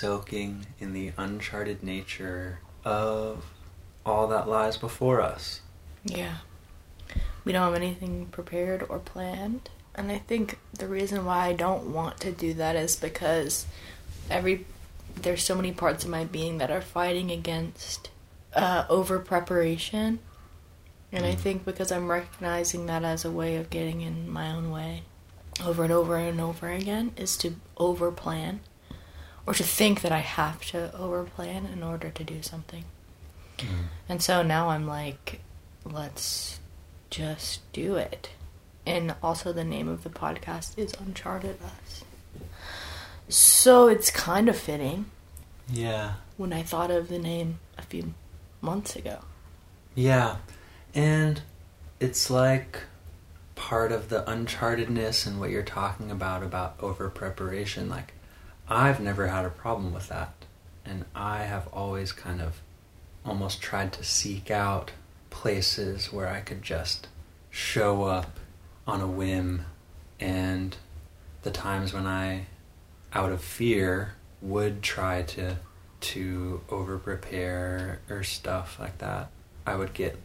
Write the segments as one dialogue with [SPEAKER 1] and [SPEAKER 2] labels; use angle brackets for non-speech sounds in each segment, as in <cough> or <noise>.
[SPEAKER 1] We are currently soaking in the uncharted nature of all that lies before us.
[SPEAKER 2] Yeah. We don't have anything prepared or planned. And I think the reason why I don't want to do that is because every there's so many parts of my being that are fighting against uh, over preparation. And I
[SPEAKER 1] Mm.
[SPEAKER 2] think because I'm recognizing that as a way of getting in my own way over and over and over again is to over plan or to think that I have to overplan in order to do something. Mm-hmm. And so now I'm like, let's just do it. And also, the name of the podcast is Uncharted Us. So it's kind of fitting
[SPEAKER 1] Yeah.
[SPEAKER 2] when I thought of the name a few months ago.
[SPEAKER 1] Yeah. And it's like part of the unchartedness and what you're talking about about over preparation. Like, I've never had a problem with that. And I have always kind of almost tried to seek out places where I could just show up on a whim. And the times when I, out of fear, would try to to over prepare or stuff like that, I would get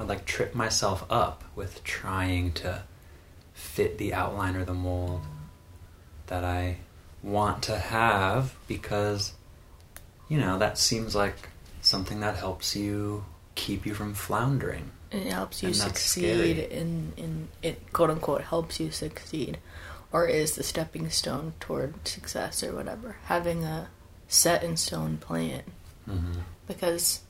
[SPEAKER 1] I'd like trip myself up with trying to fit the outline or the mold that I want to have because you know that seems like something that helps you keep you from floundering.
[SPEAKER 2] It helps you
[SPEAKER 1] And
[SPEAKER 2] succeed in, in it quote unquote helps you succeed or is the stepping stone toward success or whatever. Having a set in stone plan.
[SPEAKER 1] Mm-hmm.
[SPEAKER 2] because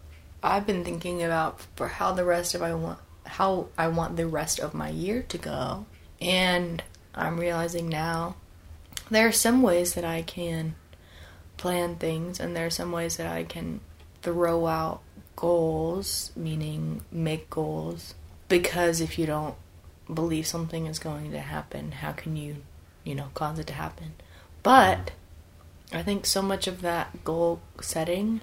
[SPEAKER 2] I've been thinking about for how the rest of I want how I want the rest of my year to go, and I'm realizing now there are some ways that I can plan things, and there are some ways that I can throw out goals, meaning make goals, because if you don't believe something is going to happen, how can you, you know, cause it to happen? But I think so much of that goal setting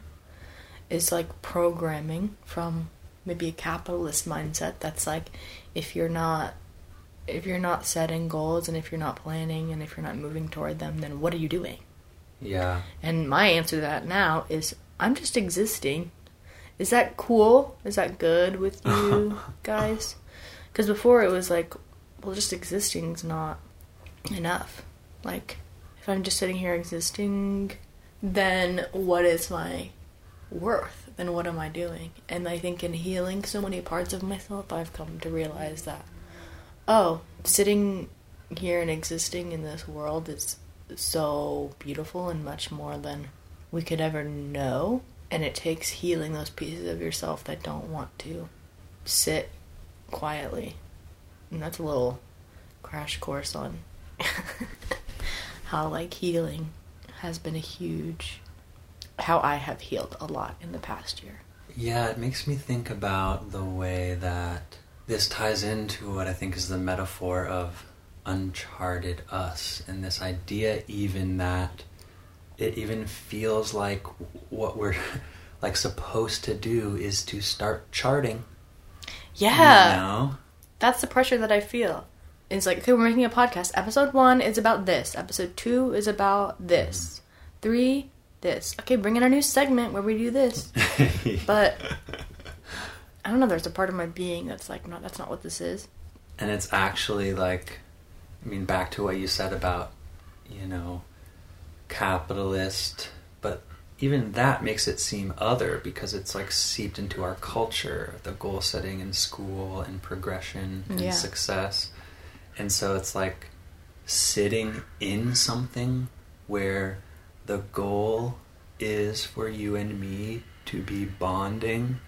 [SPEAKER 2] is like programming from maybe a capitalist mindset that's like if you're not if you're not setting goals and if you're not planning and if you're not moving toward them then what are you doing?
[SPEAKER 1] Yeah.
[SPEAKER 2] and my answer to that now is i'm just existing. Is that cool? Is that good with <laughs> you guys? Because before it was like well just existing is not enough. Like if i'm just sitting here existing then what is my worth? Then what am i doing? And i think in healing so many parts of myself i've come to realize that oh sitting here and existing in this world is so beautiful and much more than we could ever know and it takes healing those pieces of yourself that don't want to sit quietly and that's a little crash course on <laughs> how like healing has been a huge how I have healed a lot in the past year.
[SPEAKER 1] Yeah, it makes me think about the way that this ties into what I think is the metaphor of uncharted us, and this idea even that it even feels like what we're <laughs> like supposed to do is to start charting.
[SPEAKER 2] Yeah.
[SPEAKER 1] You know?
[SPEAKER 2] That's the pressure that I feel. It's like, okay, we're making a podcast. Episode one is about this. Episode two is about this. Mm-hmm. Three, this. Okay, bring in a new segment where we do this. <laughs> But I don't know. There's a part of my being that's like, no, that's not what this is.
[SPEAKER 1] And it's actually like, I mean, back to what you said about, you know, capitalist, but even that makes it seem other because it's like seeped into our culture the goal setting in school and progression and
[SPEAKER 2] Yeah.
[SPEAKER 1] success. And so it's like sitting in something where the goal is for you and me to be bonding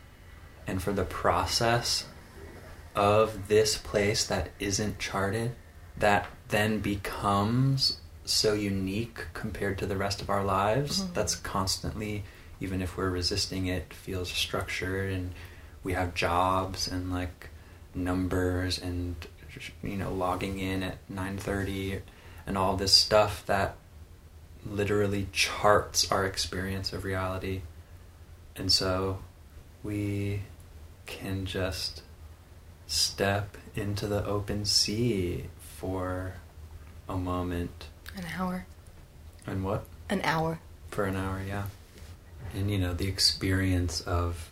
[SPEAKER 1] and for the process of this place that isn't charted that then becomes so unique compared to the rest of our lives
[SPEAKER 2] Mhm.
[SPEAKER 1] that's constantly even if we're resisting it feels structured and we have jobs and like numbers and you know logging in at 9:30 and all this stuff that literally charts our experience of reality and so we can just step into the open sea for a moment
[SPEAKER 2] An hour.
[SPEAKER 1] And what?
[SPEAKER 2] An hour.
[SPEAKER 1] For an hour, yeah. And you know, the experience of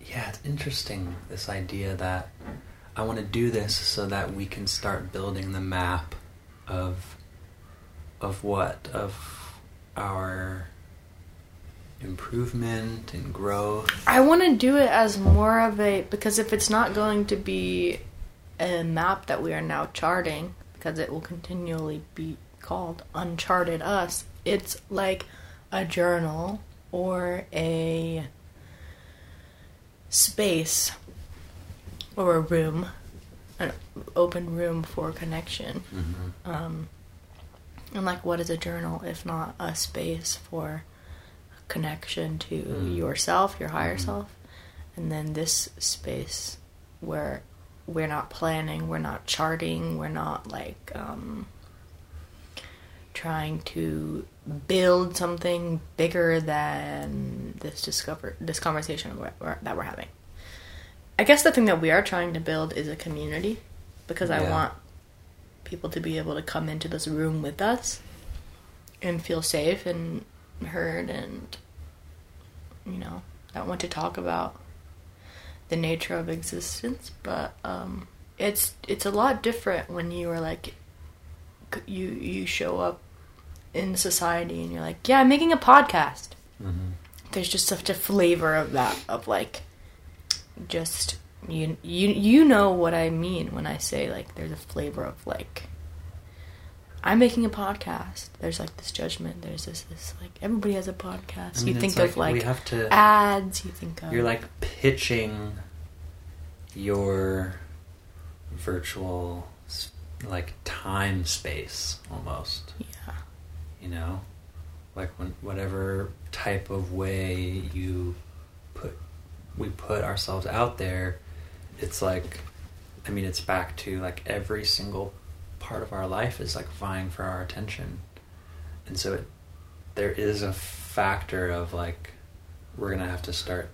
[SPEAKER 1] yeah, it's interesting this idea that I want to do this so that we can start building the map of of what of our improvement and growth.
[SPEAKER 2] I want to do it as more of a because if it's not going to be a map that we are now charting because it will continually be called uncharted us it's like a journal or a space or a room an open room for connection
[SPEAKER 1] Mm-hmm.
[SPEAKER 2] um, and like what is a journal if not a space for connection to
[SPEAKER 1] Mm.
[SPEAKER 2] yourself your higher
[SPEAKER 1] Mhm.
[SPEAKER 2] self and then this space where we're not planning we're not charting we're not like um, trying to build something bigger than this discover this conversation we're, that we're having i guess the thing that we are trying to build is a community because i want people to be able to come into this room with us and feel safe and heard and you know i want to talk about the nature of existence but um it's it's a lot different when you are like you you show up in society and you're like yeah i'm making a podcast
[SPEAKER 1] Mm-hmm.
[SPEAKER 2] there's just such a flavor of that of like just you you you know what I mean when I say like there's a flavor of like I'm making a podcast. There's like this judgment. There's this this like everybody has a podcast.
[SPEAKER 1] I mean,
[SPEAKER 2] you think of
[SPEAKER 1] we
[SPEAKER 2] like
[SPEAKER 1] have to.
[SPEAKER 2] ads. You think of
[SPEAKER 1] You're like pitching your virtual like time space almost.
[SPEAKER 2] yeah
[SPEAKER 1] you know like when whatever type of way you put we put ourselves out there it's like i mean it's back to like every single part of our life is like vying for our attention and so it, there is a factor of like we're gonna have to start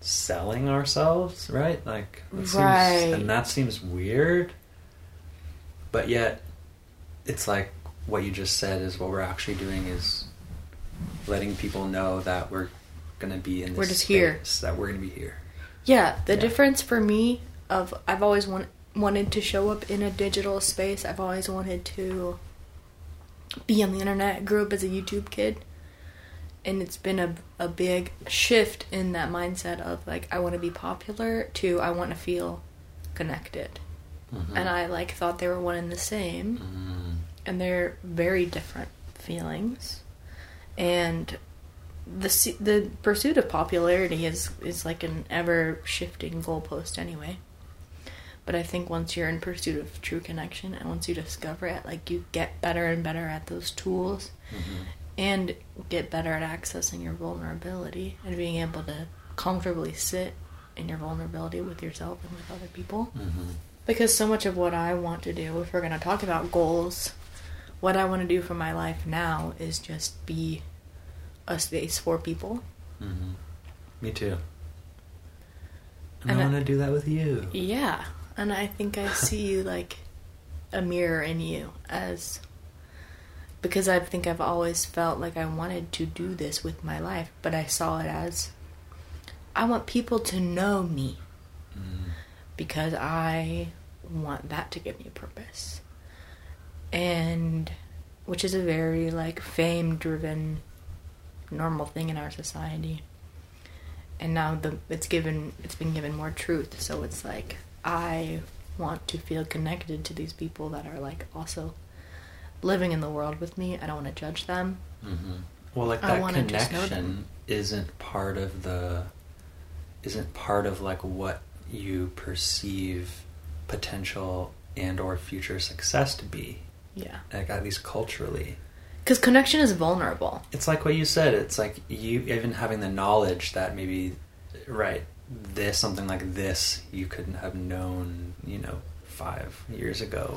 [SPEAKER 1] selling ourselves right like seems-
[SPEAKER 2] Right.
[SPEAKER 1] and that seems weird but yet it's like what you just said is what we're actually doing is letting people know that we're gonna be in this
[SPEAKER 2] We're just here.
[SPEAKER 1] that we're gonna be here
[SPEAKER 2] Yeah, the
[SPEAKER 1] Yeah.
[SPEAKER 2] difference for me of I've always want, wanted to show up in a digital space. I've always wanted to be on the internet. Grew up as a YouTube kid, and it's been a a big shift in that mindset of like I want to be popular to I want to feel connected.
[SPEAKER 1] Mhm.
[SPEAKER 2] And I like thought they were one and the same
[SPEAKER 1] Mm.
[SPEAKER 2] and they're very different feelings and the the pursuit of popularity is is like an ever shifting goalpost anyway but i think once you're in pursuit of true connection and once you discover it like you get better and better at those tools
[SPEAKER 1] Mhm.
[SPEAKER 2] and get better at accessing your vulnerability and being able to comfortably sit in your vulnerability with yourself and with other people
[SPEAKER 1] Mhm.
[SPEAKER 2] because so much of what I want to do, if we're going to talk about goals, what I want to do for my life now is just be a space for people.
[SPEAKER 1] Mhm. me too and,
[SPEAKER 2] And
[SPEAKER 1] I- want to do that with you
[SPEAKER 2] Yeah. And I think I see you like a mirror in you as because I think I've always felt like I wanted to do this with my life, but I saw it as I want people to know me
[SPEAKER 1] Mm.
[SPEAKER 2] because I want that to give me purpose. And which is a very like fame driven normal thing in our society. And now the it's given it's been given more truth, so it's like I want to feel connected to these people that are like also living in the world with me. I don't want to judge them.
[SPEAKER 1] Mhm. Well, like that
[SPEAKER 2] wanna just know them.
[SPEAKER 1] connection isn't part of the isn't part of like what you perceive potential and or future success to be.
[SPEAKER 2] Yeah.
[SPEAKER 1] Like at least culturally,
[SPEAKER 2] Cuz connection is vulnerable.
[SPEAKER 1] it's like what you said. It's like you even having the knowledge that maybe right this something like this you couldn't have known you know five years ago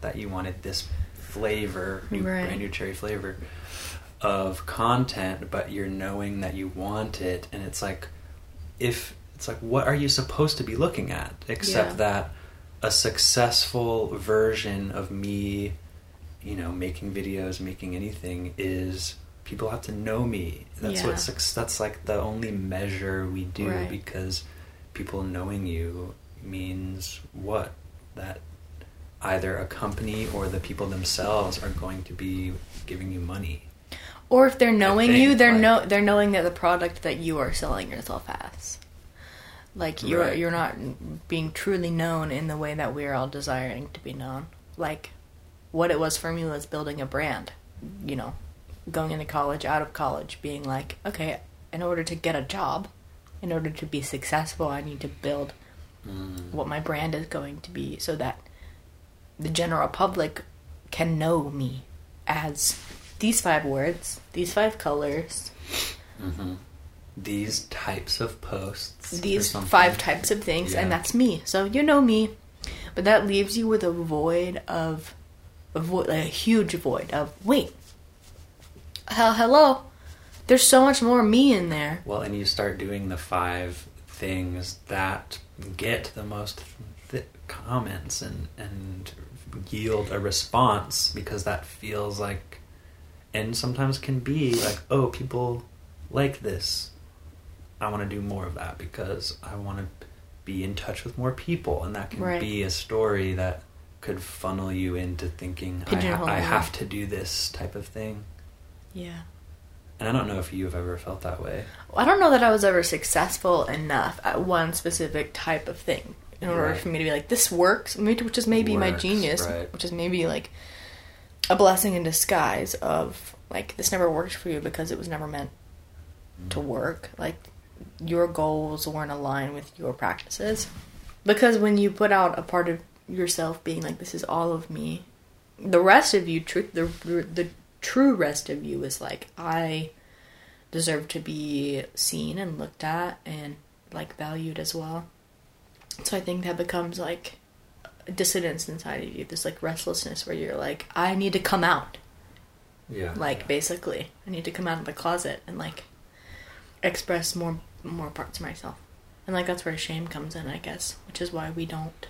[SPEAKER 1] that you wanted this flavor new
[SPEAKER 2] Right.
[SPEAKER 1] brand new cherry flavor of content but you're knowing that you want it and it's like if it's like what are you supposed to be looking at except
[SPEAKER 2] Yeah.
[SPEAKER 1] that a successful version of me you know, making videos, making anything is people have to know me. That's
[SPEAKER 2] Yeah.
[SPEAKER 1] what that's like the only measure we do
[SPEAKER 2] Right.
[SPEAKER 1] because people knowing you means what? That either a company or the people themselves are going to be giving you money.
[SPEAKER 2] Or if they're knowing
[SPEAKER 1] think,
[SPEAKER 2] you, they're
[SPEAKER 1] like-
[SPEAKER 2] know they're knowing that the product that you are selling yourself as. Like you're
[SPEAKER 1] Right.
[SPEAKER 2] you're not being truly known in the way that we're all desiring to be known. Like what it was for me was building a brand. You know, going into college, out of college, being like, okay, in order to get a job, in order to be successful, I need to build
[SPEAKER 1] Mm.
[SPEAKER 2] what my brand is going to be so that the general public can know me as these five words, these five colors,
[SPEAKER 1] hmm These types of posts.
[SPEAKER 2] these five types of things, and that's me. So you know me, but that leaves you with a void of, a void, a huge void of wait. Hell, hello. There's so much more me in there.
[SPEAKER 1] Well, and you start doing the five things that get the most th- comments and and yield a response because that feels like, and sometimes can be like, oh, people like this. I want to do more of that because I want to be in touch with more people, and that can
[SPEAKER 2] Right.
[SPEAKER 1] be a story that could funnel you into thinking I, ha- I have to do this type of thing.
[SPEAKER 2] Yeah.
[SPEAKER 1] And I don't know if you've ever felt that way.
[SPEAKER 2] I don't know that I was ever successful enough at one specific type of thing in order
[SPEAKER 1] Right.
[SPEAKER 2] for me to be like, this works, which is maybe my genius,
[SPEAKER 1] right.
[SPEAKER 2] which is maybe like a blessing in disguise of like, this never worked for you because it was never meant mm. to work. Like, your goals weren't aligned with your practices. Because when you put out a part of yourself being like, this is all of me, the rest of you, tr- the, the true rest of you is like, I deserve to be seen and looked at and like valued as well. So I think that becomes like a dissonance inside of you, this like restlessness where you're like, I need to come out.
[SPEAKER 1] Yeah.
[SPEAKER 2] Like basically, I need to come out of the closet and like express more more parts of myself. And like that's where shame comes in, I guess, which is why we don't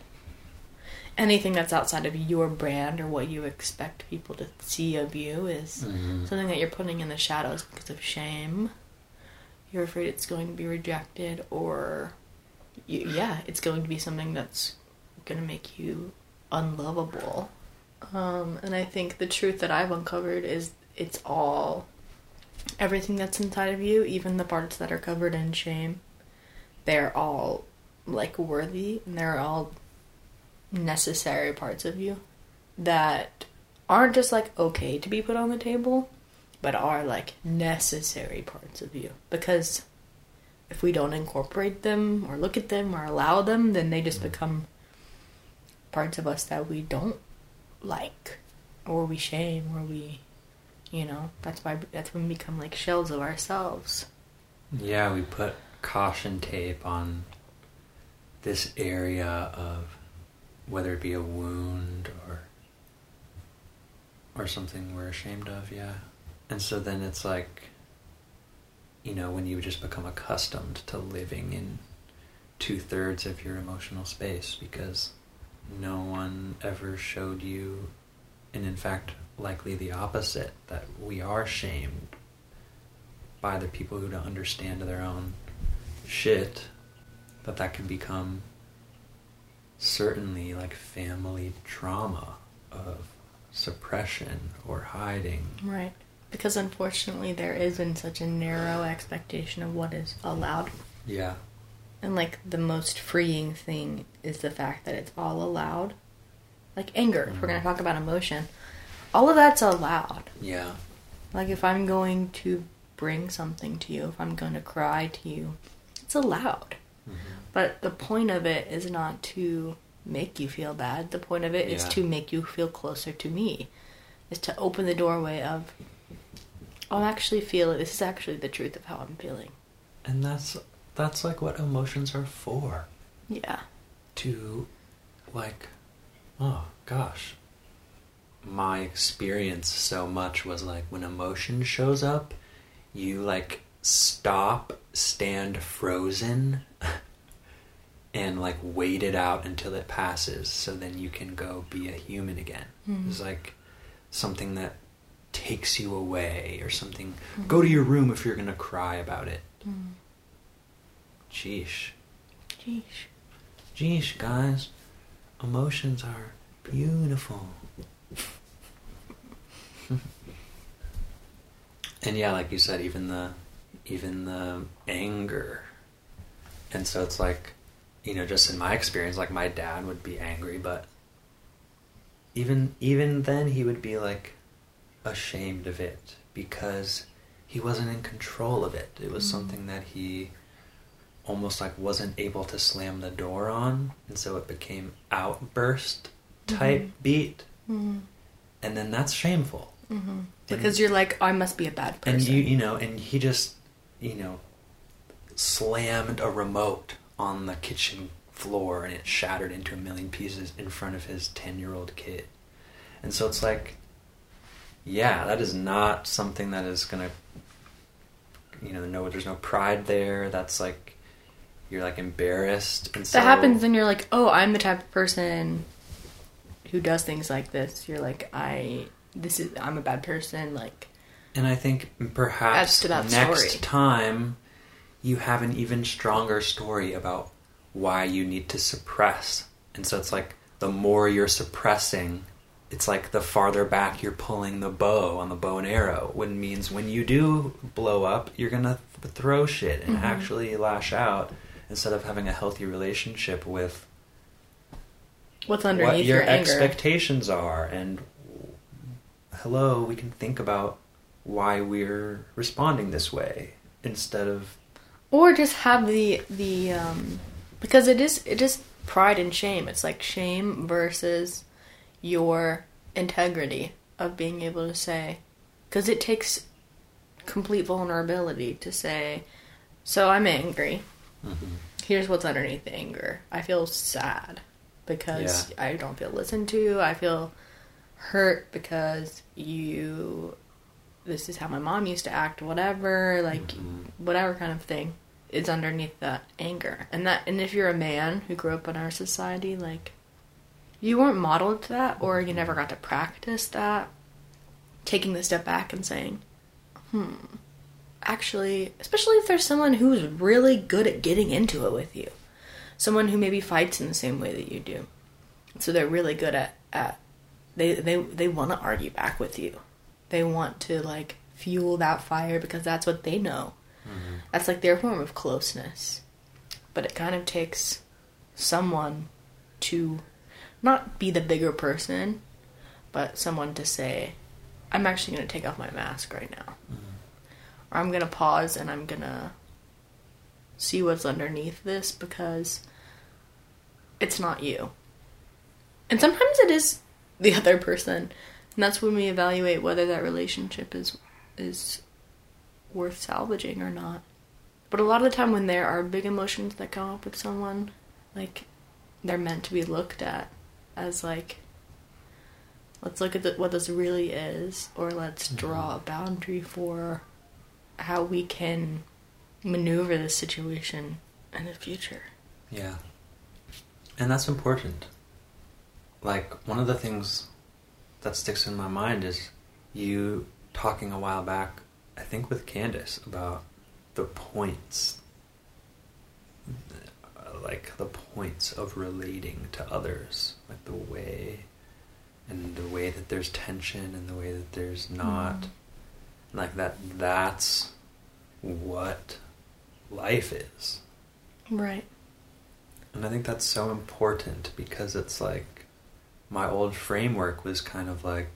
[SPEAKER 2] anything that's outside of your brand or what you expect people to see of you is
[SPEAKER 1] Mhm.
[SPEAKER 2] something that you're putting in the shadows because of shame. You're afraid it's going to be rejected, or y yeah, it's going to be something that's going to make you unlovable. Um, and I think the truth that I've uncovered is it's all everything that's inside of you, even the parts that are covered in shame. They're all like worthy, and they're all necessary parts of you that aren't just like okay to be put on the table, but are like necessary parts of you. Because if we don't incorporate them or look at them or allow them, then they just become parts of us that we don't like or we shame or we you know that's why that's when we become like shells of ourselves
[SPEAKER 1] Yeah, we put caution tape on this area of whether it be a wound or or something we're ashamed of, yeah. And so then it's like you know, when you just become accustomed to living in two thirds of your emotional space because no one ever showed you and in fact likely the opposite that we are shamed by the people who don't understand their own shit that that can become certainly like family trauma of suppression or hiding.
[SPEAKER 2] Right. Because unfortunately there isn't such a narrow expectation of what is allowed.
[SPEAKER 1] Yeah.
[SPEAKER 2] And like the most freeing thing is the fact that it's all allowed. Like anger if we're going to mm-hmm. talk about emotion all of that's allowed.
[SPEAKER 1] Yeah.
[SPEAKER 2] Like if I'm going to bring something to you, if I'm going to cry to you, it's allowed.
[SPEAKER 1] Mhm.
[SPEAKER 2] But the point of it is not to make you feel bad. The point of it is
[SPEAKER 1] Yeah.
[SPEAKER 2] to make you feel closer to me. Is to open the doorway of I'm actually feeling this is actually the truth of how I'm feeling.
[SPEAKER 1] and that's that's like what emotions are for
[SPEAKER 2] Yeah.
[SPEAKER 1] to like oh gosh my experience so much was like when emotion shows up you like stop stand frozen <laughs> and like wait it out until it passes so then you can go be a human again
[SPEAKER 2] Mhm.
[SPEAKER 1] it's like something that takes you away or something. Go to your room if you're going to cry about it.
[SPEAKER 2] Mm.
[SPEAKER 1] Sheesh.
[SPEAKER 2] Sheesh.
[SPEAKER 1] Sheesh, guys. Emotions are beautiful. <laughs> and yeah, like you said, even the even the anger. And so it's like, you know, just in my experience, like my dad would be angry, but even even then he would be like ashamed of it because he wasn't in control of it. It was
[SPEAKER 2] Mm.
[SPEAKER 1] something that he almost like wasn't able to slam the door on, and so it became outburst type
[SPEAKER 2] Mhm.
[SPEAKER 1] beat,
[SPEAKER 2] Mm-hmm.
[SPEAKER 1] and then that's shameful.
[SPEAKER 2] Mm-hmm. Because you're like, I must be a bad person.
[SPEAKER 1] And you you know, and he just you know slammed a remote on the kitchen floor and it shattered into a million pieces in front of his 10-year-old kid. And so it's like yeah, that is not something that is going to you know, no there's no pride there. That's like you're like embarrassed and so
[SPEAKER 2] that happens, and you're like, oh, I'm the type of person who does things like this. You're like, I, this is, I'm a bad person. Like,
[SPEAKER 1] And I think perhaps next
[SPEAKER 2] story.
[SPEAKER 1] time you have an even stronger story about why you need to suppress. And so it's like the more you're suppressing, it's like the farther back you're pulling the bow on the bow and arrow. When means when you do blow up, you're gonna th- throw shit and
[SPEAKER 2] Mhm.
[SPEAKER 1] actually lash out instead of having a healthy relationship with
[SPEAKER 2] what's underneath
[SPEAKER 1] what your,
[SPEAKER 2] your,
[SPEAKER 1] expectations are and hello we can think about why we're responding this way instead of
[SPEAKER 2] or just have the the um because it is it is pride and shame. It's like shame versus your integrity of being able to say because it takes complete vulnerability to say so i'm angry. Here's what's underneath the anger. I feel sad because i don't feel listened to. I feel hurt because you this is how my mom used to act whatever like
[SPEAKER 1] Mhm.
[SPEAKER 2] whatever kind of thing is underneath that anger. And that and if you're a man who grew up in our society like you weren't modeled to that or you never got to practice that taking the step back and saying hmm actually especially if there's someone who's really good at getting into it with you. Someone who maybe fights in the same way that you do. So they're really good at at they they they want to argue back with you they want to like fuel that fire because that's what they know mm-hmm. that's like their form of closeness. But it kind of takes someone to not be the bigger person, but someone to say, I'm actually going to take off my mask right now. Mm-hmm. Or I'm going to pause and I'm going to see what's underneath this because it's not you. And sometimes it is the <laughs> other person. And that's when we evaluate whether that relationship is is worth salvaging or not. But a lot of the time when there are big emotions that come up with someone, like they're meant to be looked at as like let's look at the, what this really is or let's mm-hmm. draw a boundary for how we can maneuver this situation in the future.
[SPEAKER 1] yeah and that's important like one of the things that sticks in my mind is you talking a while back i think with candace about the points like the points of relating to others like the way and the way that there's tension and the way that there's not
[SPEAKER 2] Mhm.
[SPEAKER 1] like that that's what life is
[SPEAKER 2] Right.
[SPEAKER 1] and i think that's so important because it's like my old framework was kind of like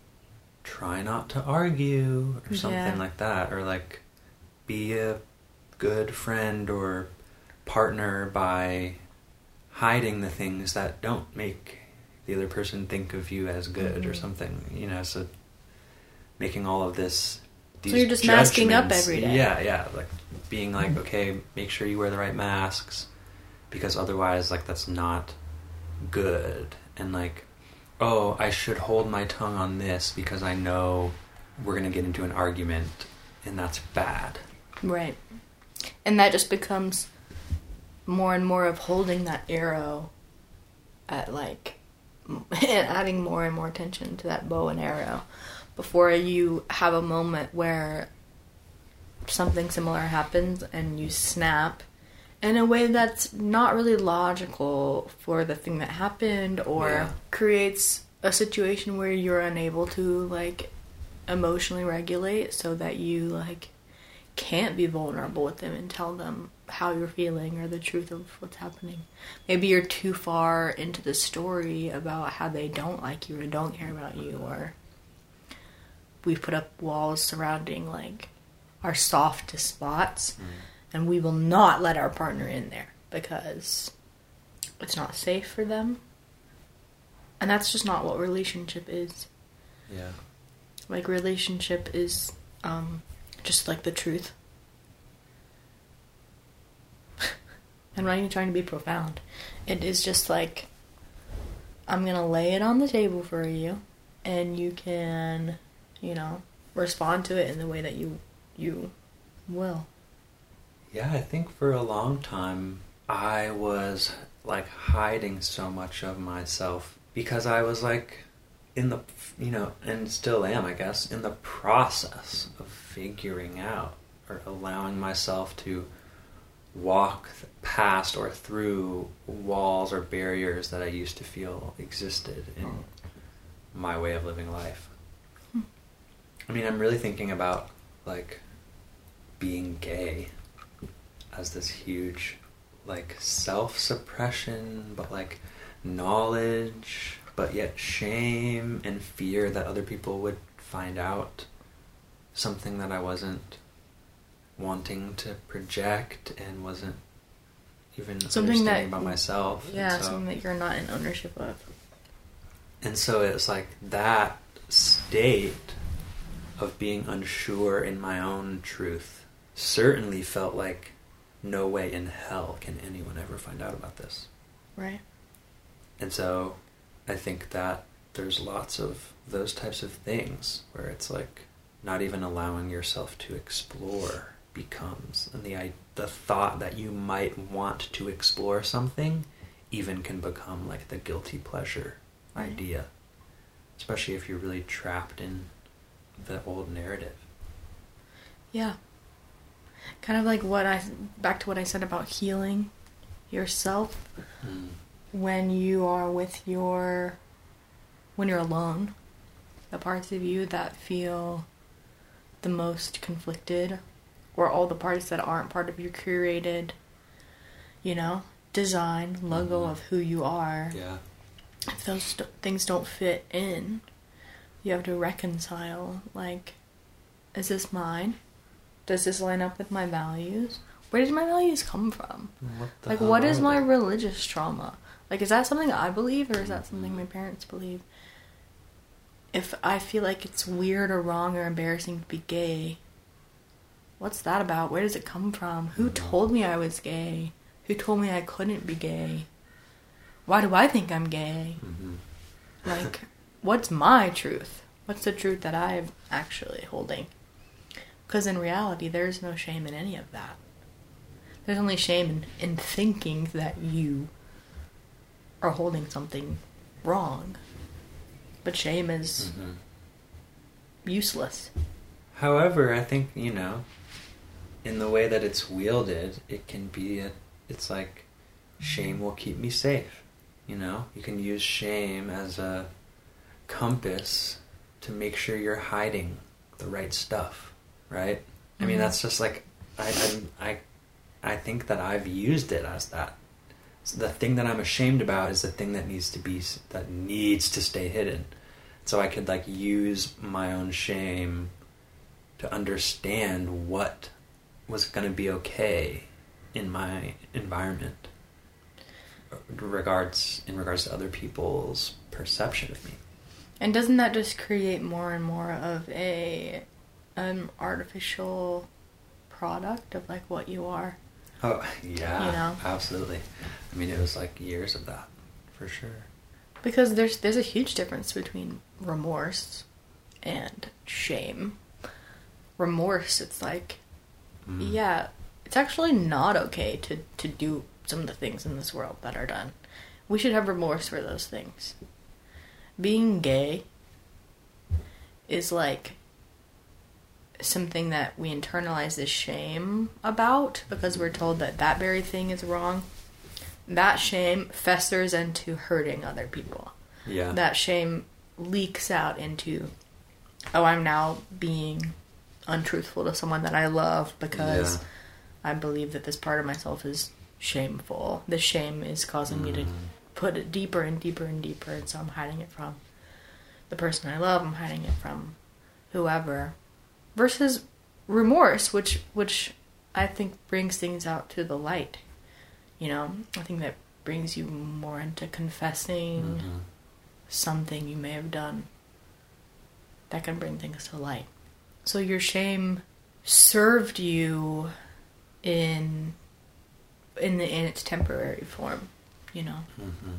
[SPEAKER 1] try not to argue or something
[SPEAKER 2] Yeah.
[SPEAKER 1] like that or like be a good friend or partner by hiding the things that don't make the other person think of you as good or
[SPEAKER 2] Mhm.
[SPEAKER 1] something you know so making all of this
[SPEAKER 2] So you're just masking up every day.
[SPEAKER 1] yeah yeah like being like okay make sure you wear the right masks because otherwise like that's not good and like oh i should hold my tongue on this because i know we're going to get into an argument and that's bad
[SPEAKER 2] Right. And that just becomes more and more of holding that arrow at like <laughs> and adding more and more tension to that bow and arrow. before you have a moment where something similar happens and you snap in a way that's not really logical for the thing that happened or
[SPEAKER 1] Yeah.
[SPEAKER 2] creates a situation where you're unable to like emotionally regulate so that you like can't be vulnerable with them and tell them how you're feeling or the truth of what's happening. Maybe you're too far into the story about how they don't like you or don't care about you or we've put up walls surrounding like our softest spots mm. And we will not let our partner in there because it's not safe for them. And that's just not what relationship is.
[SPEAKER 1] Yeah.
[SPEAKER 2] Like relationship is um just like the truth. <laughs> I'm not even trying to be profound. It is just like I'm gonna lay it on the table for you and you can, you know, respond to it in the way that you you will.
[SPEAKER 1] Yeah, I think for a long time I was like hiding so much of myself because I was like in the, you know, and still am, I guess, in the process of figuring out or allowing myself to walk past or through walls or barriers that I used to feel existed in my way of living life. Hmm. I mean, I'm really thinking about like being gay as this huge like self-suppression but like knowledge but yet shame and fear that other people would find out something that I wasn't wanting to project and wasn't even
[SPEAKER 2] Something that-
[SPEAKER 1] understanding about myself
[SPEAKER 2] Yeah,
[SPEAKER 1] so-
[SPEAKER 2] something that you're not in ownership of.
[SPEAKER 1] and so it's like that state of being unsure in my own truth certainly felt like no way in hell can anyone ever find out about this.
[SPEAKER 2] Right.
[SPEAKER 1] And so I think that there's lots of those types of things where it's like not even allowing yourself to explore becomes and the i- the thought that you might want to explore something even can become like the guilty pleasure
[SPEAKER 2] Right.
[SPEAKER 1] idea especially if you're really trapped in the old narrative
[SPEAKER 2] Yeah. Kind of like what I back to what I said about healing yourself when you are with your when you're alone. The parts of you that feel the most conflicted or all the parts that aren't part of your curated you know design logo
[SPEAKER 1] Mhm.
[SPEAKER 2] of who you are.
[SPEAKER 1] Yeah.
[SPEAKER 2] If those st- things don't fit in you have to reconcile like is this mine does this line up with my values? Where did my values come from?
[SPEAKER 1] What
[SPEAKER 2] like what is my
[SPEAKER 1] they?
[SPEAKER 2] religious trauma? Like is that something i believe or is that something my parents believe? If i feel like it's weird or wrong or embarrassing to be gay what's that about? Where does it come from? Who
[SPEAKER 1] Mhm.
[SPEAKER 2] told me i was gay? Who told me i couldn't be gay? Why do i think i'm gay?
[SPEAKER 1] Mhm.
[SPEAKER 2] like what's my truth? What's the truth that i'm actually holding because in reality there's no shame in any of that there's only shame in, in thinking that you are holding something wrong but shame is
[SPEAKER 1] Mhm.
[SPEAKER 2] useless
[SPEAKER 1] However, I think, you know, in the way that it's wielded, it can be a, it's like shame will keep me safe. You know, you can use shame as a compass to make sure you're hiding the right stuff, right? I mean,
[SPEAKER 2] Mhm.
[SPEAKER 1] that's just like I, I I I think that I've used it as that. So the thing that I'm ashamed about is the thing that needs to be that needs to stay hidden. So I could like use my own shame to understand what was going to be okay in my environment regards in regards to other people's perception of me.
[SPEAKER 2] and doesn't that just create more and more of a an artificial product of like what you are
[SPEAKER 1] Oh, yeah.
[SPEAKER 2] You know?
[SPEAKER 1] Absolutely. I mean, it was like years of that, for sure.
[SPEAKER 2] because there's there's a huge difference between remorse and shame remorse it's like
[SPEAKER 1] Mm.
[SPEAKER 2] yeah it's actually not okay to to do some of the things in this world that are done we should have remorse for those things being gay is like something that we internalize this shame about because we're told that that very thing is wrong. That shame festers into hurting other people.
[SPEAKER 1] Yeah.
[SPEAKER 2] That shame leaks out into, oh, I'm now being untruthful to someone that I love because
[SPEAKER 1] Yeah.
[SPEAKER 2] I believe that this part of myself is shameful. The shame is causing me to
[SPEAKER 1] Mm.
[SPEAKER 2] put it deeper and deeper and deeper, and so I'm hiding it from the person I love. I'm hiding it from whoever. Versus remorse, which which I think brings things out to the light. You know, I think that brings you more into confessing
[SPEAKER 1] Mhm.
[SPEAKER 2] something you may have done that can bring things to light. So your shame served you in in the in its temporary form, you know.
[SPEAKER 1] Mhm.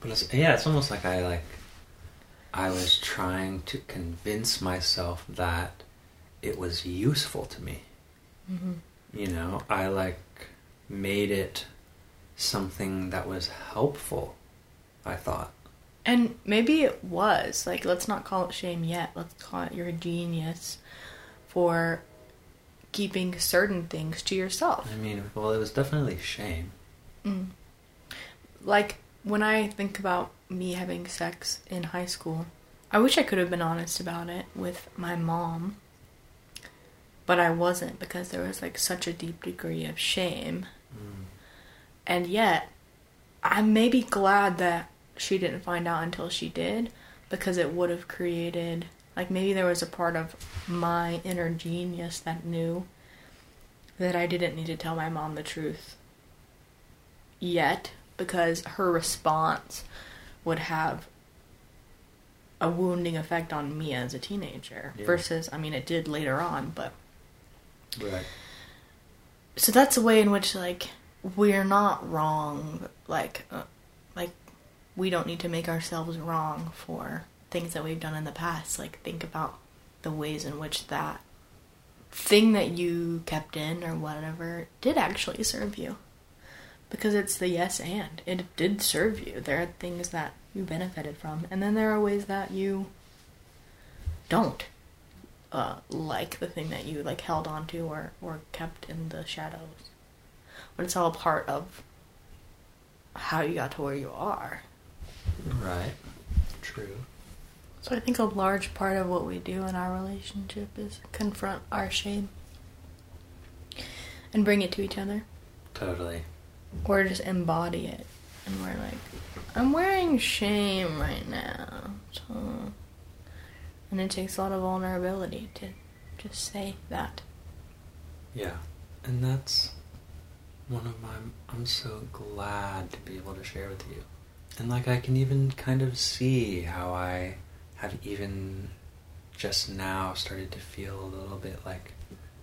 [SPEAKER 1] But it's, yeah, it's almost like I like I was trying to convince myself that it was useful to me.
[SPEAKER 2] Mm-hmm.
[SPEAKER 1] You know, I like made it something that was helpful. I thought.
[SPEAKER 2] And maybe it was like let's not call it shame yet. Let's call it your genius for keeping certain things to yourself.
[SPEAKER 1] I mean, well, it was definitely shame.
[SPEAKER 2] Mm. Like when I think about me having sex in high school, I wish I could have been honest about it with my mom, but I wasn't because there was like such a deep degree of shame.
[SPEAKER 1] Mm.
[SPEAKER 2] And yet, I'm maybe glad that she didn't find out until she did because it would have created like maybe there was a part of my inner genius that knew that I didn't need to tell my mom the truth yet because her response would have a wounding effect on me as a teenager
[SPEAKER 1] Yeah.
[SPEAKER 2] versus I mean it did later on but
[SPEAKER 1] Right.
[SPEAKER 2] so that's a way in which like we're not wrong like uh, like we don't need to make ourselves wrong for things that we've done in the past. Like think about the ways in which that thing that you kept in or whatever did actually serve you. Because it's the yes and. It did serve you. There are things that you benefited from and then there are ways that you don't uh, like the thing that you like held on to or, or kept in the shadows. But it's all a part of how you got to where you are.
[SPEAKER 1] Right. True.
[SPEAKER 2] So I think a large part of what we do in our relationship is confront our shame and bring it to each other.
[SPEAKER 1] Totally.
[SPEAKER 2] Or just embody it. And we're like, I'm wearing shame right now. So and it takes a lot of vulnerability to just say that.
[SPEAKER 1] Yeah. And that's one of my. I'm so glad to be able to share with you. And like, I can even kind of see how I have even just now started to feel a little bit like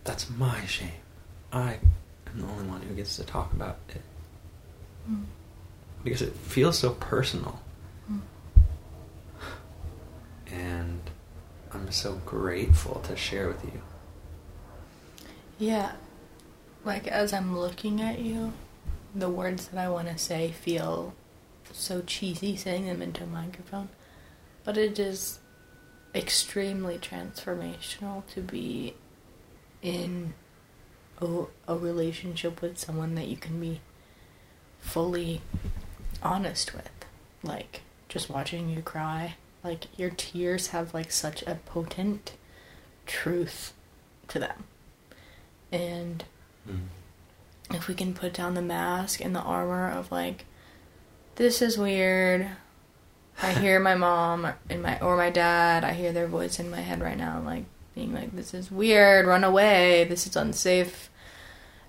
[SPEAKER 1] that's my shame. I am the only one who gets to talk about it.
[SPEAKER 2] Mm.
[SPEAKER 1] Because it feels so personal.
[SPEAKER 2] Mm.
[SPEAKER 1] And I'm so grateful to share with you.
[SPEAKER 2] Yeah. Like as I'm looking at you, the words that I want to say feel so cheesy saying them into a microphone. But it is extremely transformational to be in a, a relationship with someone that you can be fully honest with. Like just watching you cry. Like your tears have like such a potent truth to them. And
[SPEAKER 1] Mm.
[SPEAKER 2] if we can put down the mask and the armor of like this is weird i hear my <laughs> mom and my or my dad i hear their voice in my head right now like being like this is weird run away this is unsafe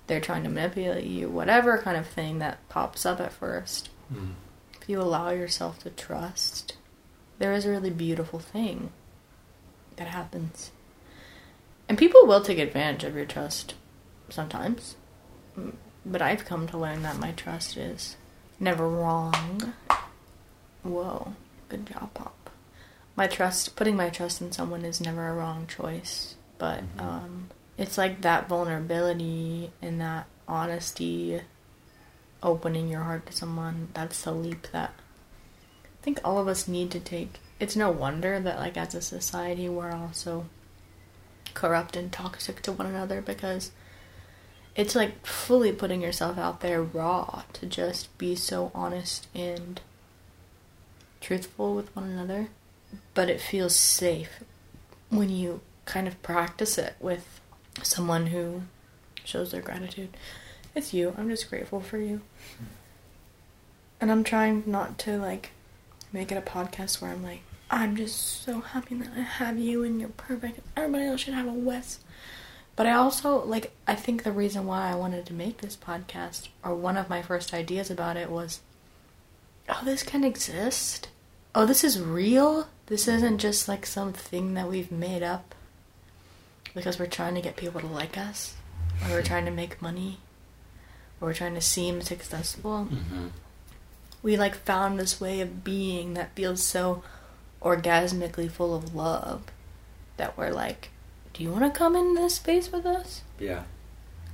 [SPEAKER 2] they're trying to manipulate you whatever kind of thing that pops up at first
[SPEAKER 1] Mm.
[SPEAKER 2] if you allow yourself to trust there is a really beautiful thing that happens. And people will take advantage of your trust sometimes. Mm, but i've come to learn that my trust is never wrong. Whoa good job pop. My trust putting my trust in someone is never a wrong choice but
[SPEAKER 1] Mhm.
[SPEAKER 2] um it's like that vulnerability and that honesty opening your heart to someone that's the leap that i think all of us need to take it's no wonder that like as a society we're all so corrupt and toxic to one another because it's like fully putting yourself out there raw to just be so honest and truthful with one another. But it feels safe when you kind of practice it with someone who shows their gratitude. It's you. I'm just grateful for you. And i'm trying not to like make it a podcast where i'm like i'm just so happy that i have you and you're perfect everybody else should have a wes but I also like I think the reason why I wanted to make this podcast or one of my first ideas about it was oh this can exist. Oh this is real. This isn't just like something that we've made up because we're trying to get people to like us or we're trying to make money or we're trying to seem successful.
[SPEAKER 1] Mm-hmm.
[SPEAKER 2] We like found this way of being that feels so orgasmically full of love that we're like do you want to come in this space with us?
[SPEAKER 1] Yeah.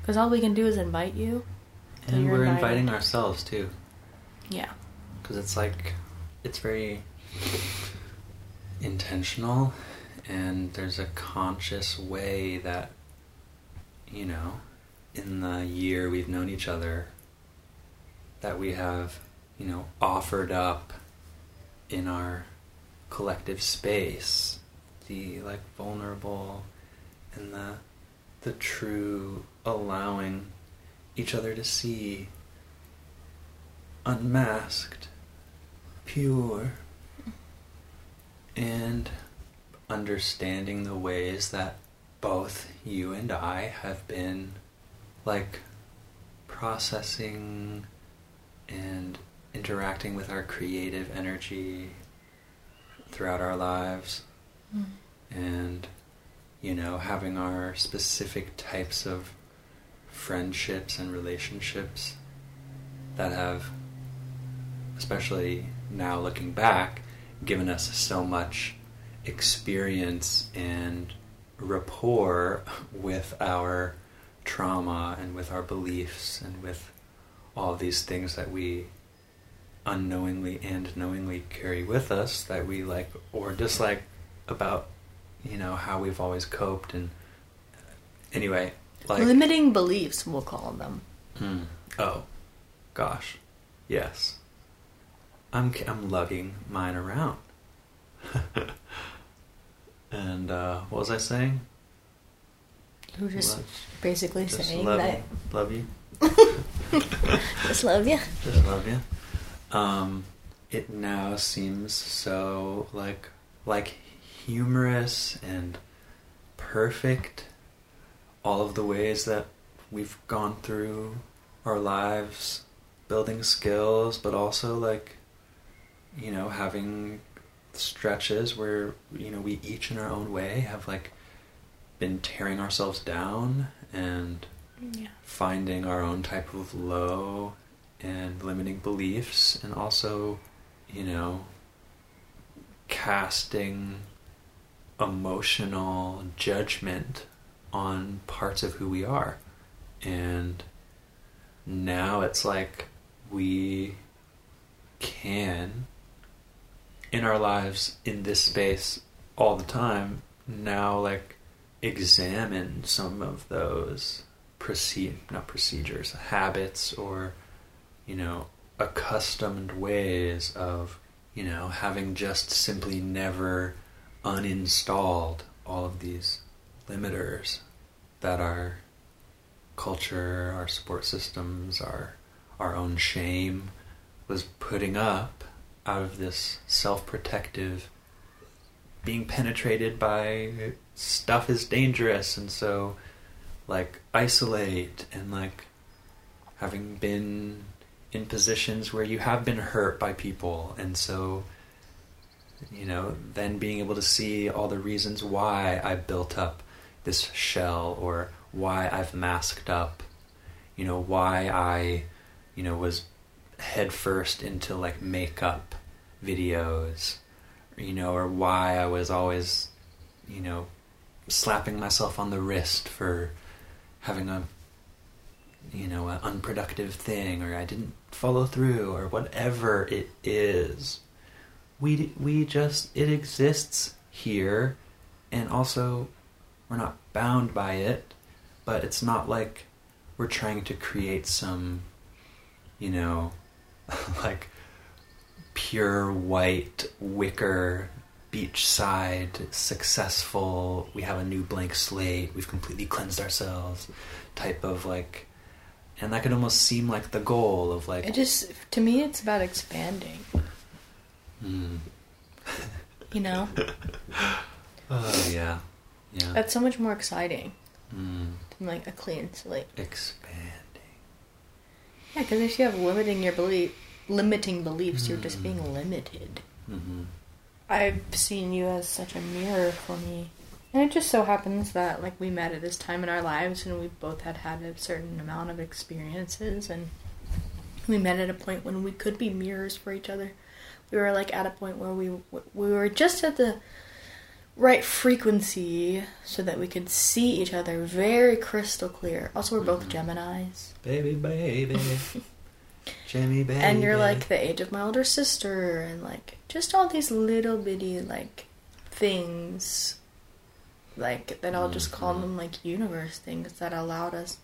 [SPEAKER 2] Because all we can do is invite you.
[SPEAKER 1] And we're
[SPEAKER 2] invited.
[SPEAKER 1] inviting ourselves too.
[SPEAKER 2] Yeah.
[SPEAKER 1] Because it's like, it's very intentional, and there's a conscious way that, you know, in the year we've known each other, that we have, you know, offered up in our collective space the like vulnerable and the the true allowing each other to see unmasked pure and understanding the ways that both you and I have been like processing and interacting with our creative energy throughout our lives hmm. and you know having our specific types of friendships and relationships that have especially now looking back given us so much experience and rapport with our trauma and with our beliefs and with all these things that we unknowingly and knowingly carry with us that we like or dislike about you know how we've always coped and anyway like
[SPEAKER 2] Limiting beliefs, we'll call them.
[SPEAKER 1] Hmm. oh gosh yes i'm i'm lugging mine around <laughs> and uh what was i saying
[SPEAKER 2] Who just
[SPEAKER 1] Love-
[SPEAKER 2] basically
[SPEAKER 1] just
[SPEAKER 2] saying
[SPEAKER 1] love,
[SPEAKER 2] that.
[SPEAKER 1] love you <laughs>
[SPEAKER 2] Just love you.
[SPEAKER 1] Just love you. Um, it now seems so like like humorous and perfect. All of the ways that we've gone through our lives, building skills, but also like you know having stretches where you know we each in our own way have like been tearing ourselves down and
[SPEAKER 2] Yeah.
[SPEAKER 1] finding our own type of low and limiting beliefs and also you know casting emotional judgment on parts of who we are. And now it's like we can in our lives in this space all the time now like examine some of those proceed not procedures habits or you know accustomed ways of you know having just simply never uninstalled all of these limiters that our culture our support systems our our own shame was putting up out of this self-protective being penetrated by stuff is dangerous and so like isolate and like having been in positions where you have been hurt by people. And so you know then being able to see all the reasons why I built up this shell or why I've masked up you know why I you know was head first into like makeup videos you know or why I was always you know slapping myself on the wrist for having a you know an unproductive thing or I didn't follow through or whatever it is. We we just it exists here and also we're not bound by it but it's not like we're trying to create some you know <laughs> like pure white wicker beachside successful we have a new blank slate we've completely cleansed ourselves type of like and that could almost seem like the goal of like
[SPEAKER 2] It just to me it's about expanding.
[SPEAKER 1] mm, <laughs>
[SPEAKER 2] You know, <laughs>
[SPEAKER 1] oh yeah yeah
[SPEAKER 2] that's so much more exciting
[SPEAKER 1] mm,
[SPEAKER 2] than like a clean slate.
[SPEAKER 1] expanding
[SPEAKER 2] Yeah, because if you have limiting your belief, limiting beliefs, you're just being
[SPEAKER 1] Mm.
[SPEAKER 2] limited.
[SPEAKER 1] hmm
[SPEAKER 2] I've seen you as such a mirror for me. And it just so happens that like we met at this time in our lives and we both had had a certain amount of experiences and we met at a point when we could be mirrors for each other. We were like at a point where we we were just at the right frequency so that we could see each other very crystal clear. Also, we're both
[SPEAKER 1] Mhm.
[SPEAKER 2] Geminis.
[SPEAKER 1] baby baby <laughs> jimmy baby
[SPEAKER 2] And you're like the age of my older sister, and like just all these little bitty like things, like that I'll just call
[SPEAKER 1] Mhm.
[SPEAKER 2] them like universe things that allowed us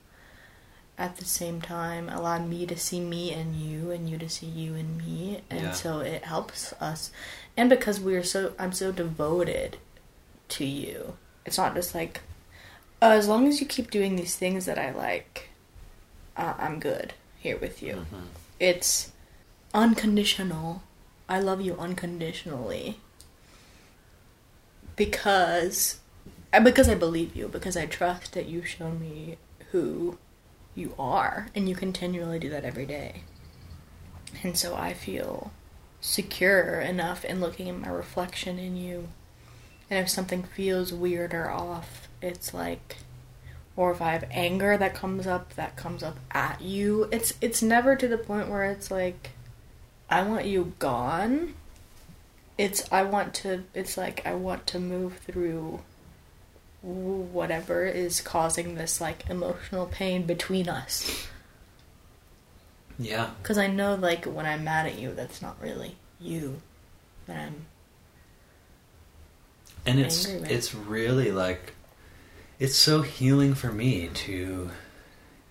[SPEAKER 2] at the same time, allowed me to see me and you, and you to see you and me, and
[SPEAKER 1] Yeah.
[SPEAKER 2] so it helps us. And because we're so, I'm so devoted to you. It's not just like, uh, as long as you keep doing these things that I like, uh, I'm good here with you
[SPEAKER 1] Mhm.
[SPEAKER 2] it's unconditional. I love you unconditionally because because I believe you because I trust that you've shown me who you are and you continually do that every day. And so I feel secure enough in looking at my reflection in you. And if something feels weird or off, it's like or if I have anger that comes up, that comes up at you. It's it's never to the point where it's like I want you gone. It's I want to it's like I want to move through whatever is causing this like emotional pain between us.
[SPEAKER 1] Yeah.
[SPEAKER 2] Cuz I know like when I'm mad at you that's not really you that I'm
[SPEAKER 1] and it's it's really like it's so healing for me to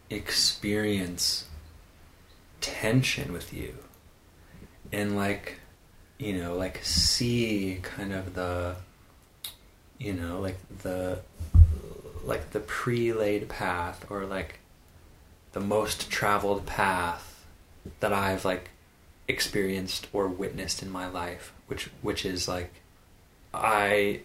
[SPEAKER 1] experience tension with you. And like you know like see kind of the you know like the like the pre-laid path or like the most traveled path that I've like experienced or witnessed in my life which which is like I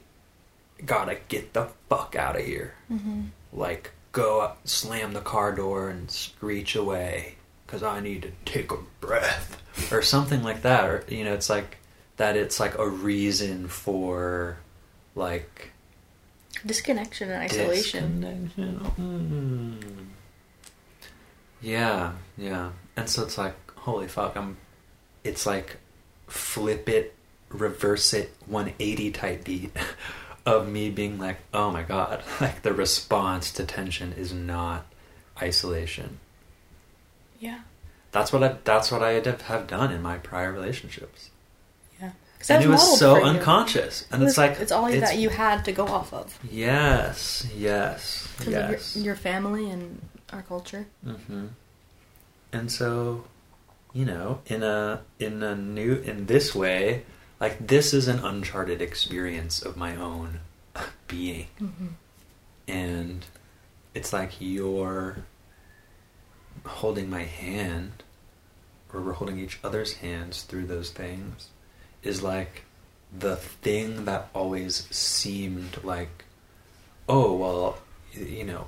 [SPEAKER 1] gotta get the fuck out of here
[SPEAKER 2] mm-hmm.
[SPEAKER 1] like go up, slam the car door and screech away because I need to take a breath or something like that. Or you know, it's like that. It's like a reason for like
[SPEAKER 2] disconnection and isolation.
[SPEAKER 1] disconnection. Hmm. Yeah, yeah. And so it's like, holy fuck! I'm. It's like flip it, reverse it, 180 type beat <laughs> of me being like, oh my god, <laughs> like the response to tension is not isolation.
[SPEAKER 2] Yeah.
[SPEAKER 1] That's what I. That's what I have done in my prior relationships, and it was so unconscious. And
[SPEAKER 2] It
[SPEAKER 1] it's like
[SPEAKER 2] it's all that you had to go off of
[SPEAKER 1] Yes, yes, yes.
[SPEAKER 2] of your, your family and our culture.
[SPEAKER 1] hmm And so, you know, in a in a new in this way, like this is an uncharted experience of my own <laughs> being,
[SPEAKER 2] Mm-hmm.
[SPEAKER 1] and it's like you're holding my hand, or we're holding each other's hands through those things, is like the thing that always seemed like, oh well, you know,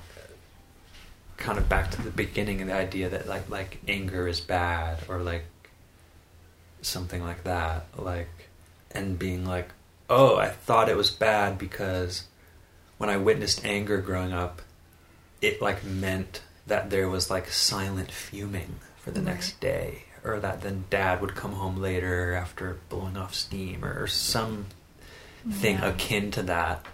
[SPEAKER 1] kind of back to the beginning of the idea that like like anger is bad or like something like that like and being like oh i thought it was bad because when i witnessed anger growing up it like meant that there was like silent fuming for the
[SPEAKER 2] Right.
[SPEAKER 1] next day or that then dad would come home later after blowing off steam or, some thing
[SPEAKER 2] Yeah.
[SPEAKER 1] akin to that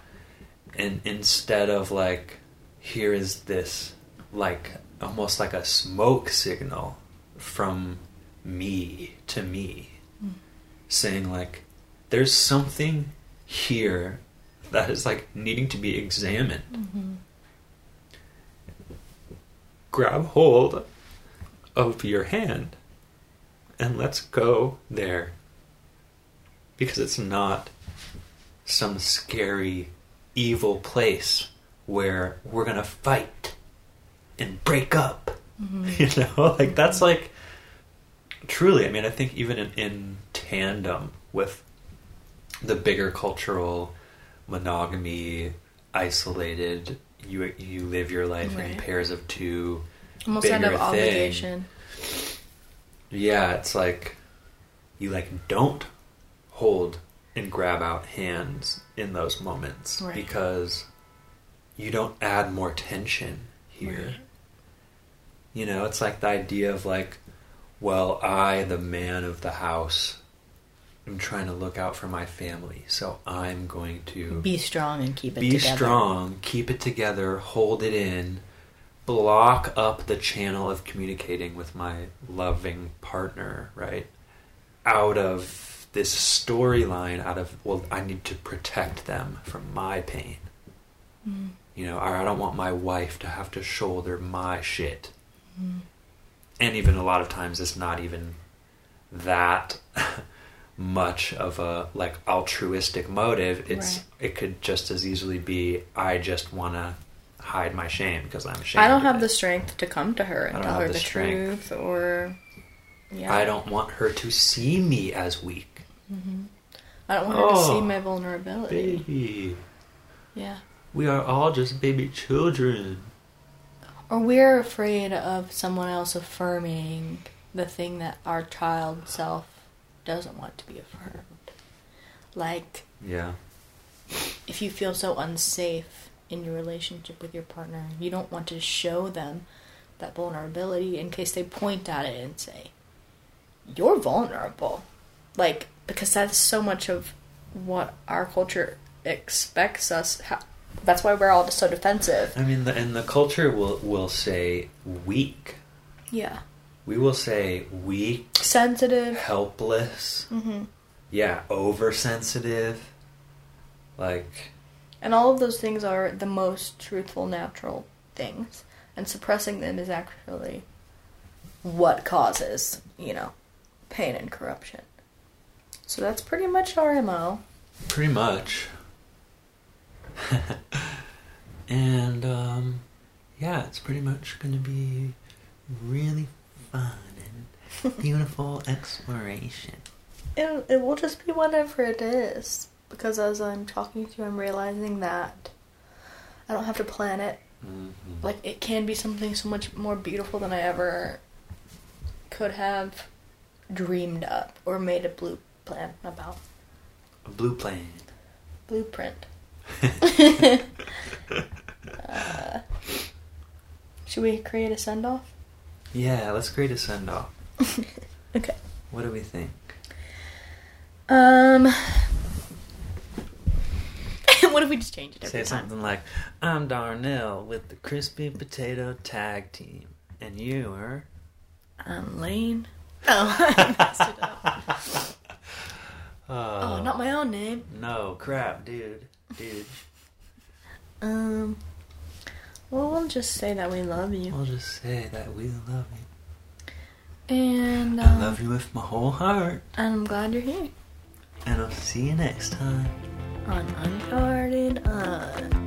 [SPEAKER 1] and instead of like here is this like almost like a smoke signal from me to me
[SPEAKER 2] Mm.
[SPEAKER 1] saying like there's something here that is like needing to be examined.
[SPEAKER 2] Mm-hmm.
[SPEAKER 1] Grab hold of your hand and let's go there. Because it's not some scary, evil place where we're gonna fight and break up. Mm-hmm. <laughs> You know, like that's like truly. I mean, I think even in, in tandem with the bigger cultural monogamy, isolated. You you live your life in pairs of two.
[SPEAKER 2] Almost out of
[SPEAKER 1] obligation. thing. Yeah, it's like you like don't hold and grab out hands in those moments
[SPEAKER 2] Right.
[SPEAKER 1] because you don't add more tension here.
[SPEAKER 2] Right.
[SPEAKER 1] You know, it's like the idea of like, well, I, the man of the house, am trying to look out for my family, so I'm going to
[SPEAKER 2] Be strong and keep it
[SPEAKER 1] be
[SPEAKER 2] together.
[SPEAKER 1] strong, keep it together, hold it in, block up the channel of communicating with my loving partner, right? Out of this storyline, out of, well, I need to protect them from my pain.
[SPEAKER 2] Mm.
[SPEAKER 1] You know, or I don't want my wife to have to shoulder my shit.
[SPEAKER 2] Mm.
[SPEAKER 1] And even a lot of times it's not even that <laughs> much of a like altruistic motive. It's
[SPEAKER 2] Right.
[SPEAKER 1] it could just as easily be I just want to hide my shame because I'm ashamed.
[SPEAKER 2] I don't have
[SPEAKER 1] it.
[SPEAKER 2] the strength to come to her and tell her
[SPEAKER 1] the
[SPEAKER 2] the, truth or yeah.
[SPEAKER 1] I don't want her to see me as weak. Mm-hmm.
[SPEAKER 2] I don't want her to
[SPEAKER 1] Oh,
[SPEAKER 2] see my vulnerability.
[SPEAKER 1] Baby,
[SPEAKER 2] Yeah.
[SPEAKER 1] we are all just baby children.
[SPEAKER 2] Or we're afraid of someone else affirming the thing that our child self doesn't want to be affirmed. Like
[SPEAKER 1] Yeah.
[SPEAKER 2] if you feel so unsafe in your relationship with your partner, you don't want to show them that vulnerability in case they point at it and say, You're vulnerable. Like, because that's so much of what our culture expects us. Ha- that's why we're all so defensive.
[SPEAKER 1] I mean, the, and the culture will will say weak.
[SPEAKER 2] Yeah.
[SPEAKER 1] We will say weak,
[SPEAKER 2] Sensitive.
[SPEAKER 1] helpless.
[SPEAKER 2] Mm-hmm.
[SPEAKER 1] Yeah, oversensitive. Like,
[SPEAKER 2] And all of those things are the most truthful, natural things. And suppressing them is actually what causes, you know, pain and corruption. So that's pretty much our MO.
[SPEAKER 1] pretty much. <laughs> and um, yeah, it's pretty much going to be really fun and <laughs> beautiful exploration.
[SPEAKER 2] It, it will just be whatever it is. Because as I'm talking to you, I'm realizing that I don't have to plan it.
[SPEAKER 1] Mhm.
[SPEAKER 2] Like, it can be something so much more beautiful than I ever could have dreamed up or made a blue plan about.
[SPEAKER 1] A blue plan.
[SPEAKER 2] Blueprint. <laughs> uh, should we create a send off?
[SPEAKER 1] Yeah, let's create a send off. <laughs>
[SPEAKER 2] Okay.
[SPEAKER 1] What do we think?
[SPEAKER 2] Um. What if we just change it every
[SPEAKER 1] Say
[SPEAKER 2] time?
[SPEAKER 1] something like, I'm Darnell with the Crispy Potato Tag Team, and you are.
[SPEAKER 2] Um, Lane. Oh, <laughs> I messed it up.
[SPEAKER 1] Oh,
[SPEAKER 2] Oh, not my own name.
[SPEAKER 1] No, crap, dude. Dude.
[SPEAKER 2] Um. Well, we'll just say that we love you,
[SPEAKER 1] We'll just say that we love you.
[SPEAKER 2] and
[SPEAKER 1] I
[SPEAKER 2] um,
[SPEAKER 1] love you with my whole heart.
[SPEAKER 2] and I'm glad you're here
[SPEAKER 1] And I'll see you next time
[SPEAKER 2] on Uncharted Us.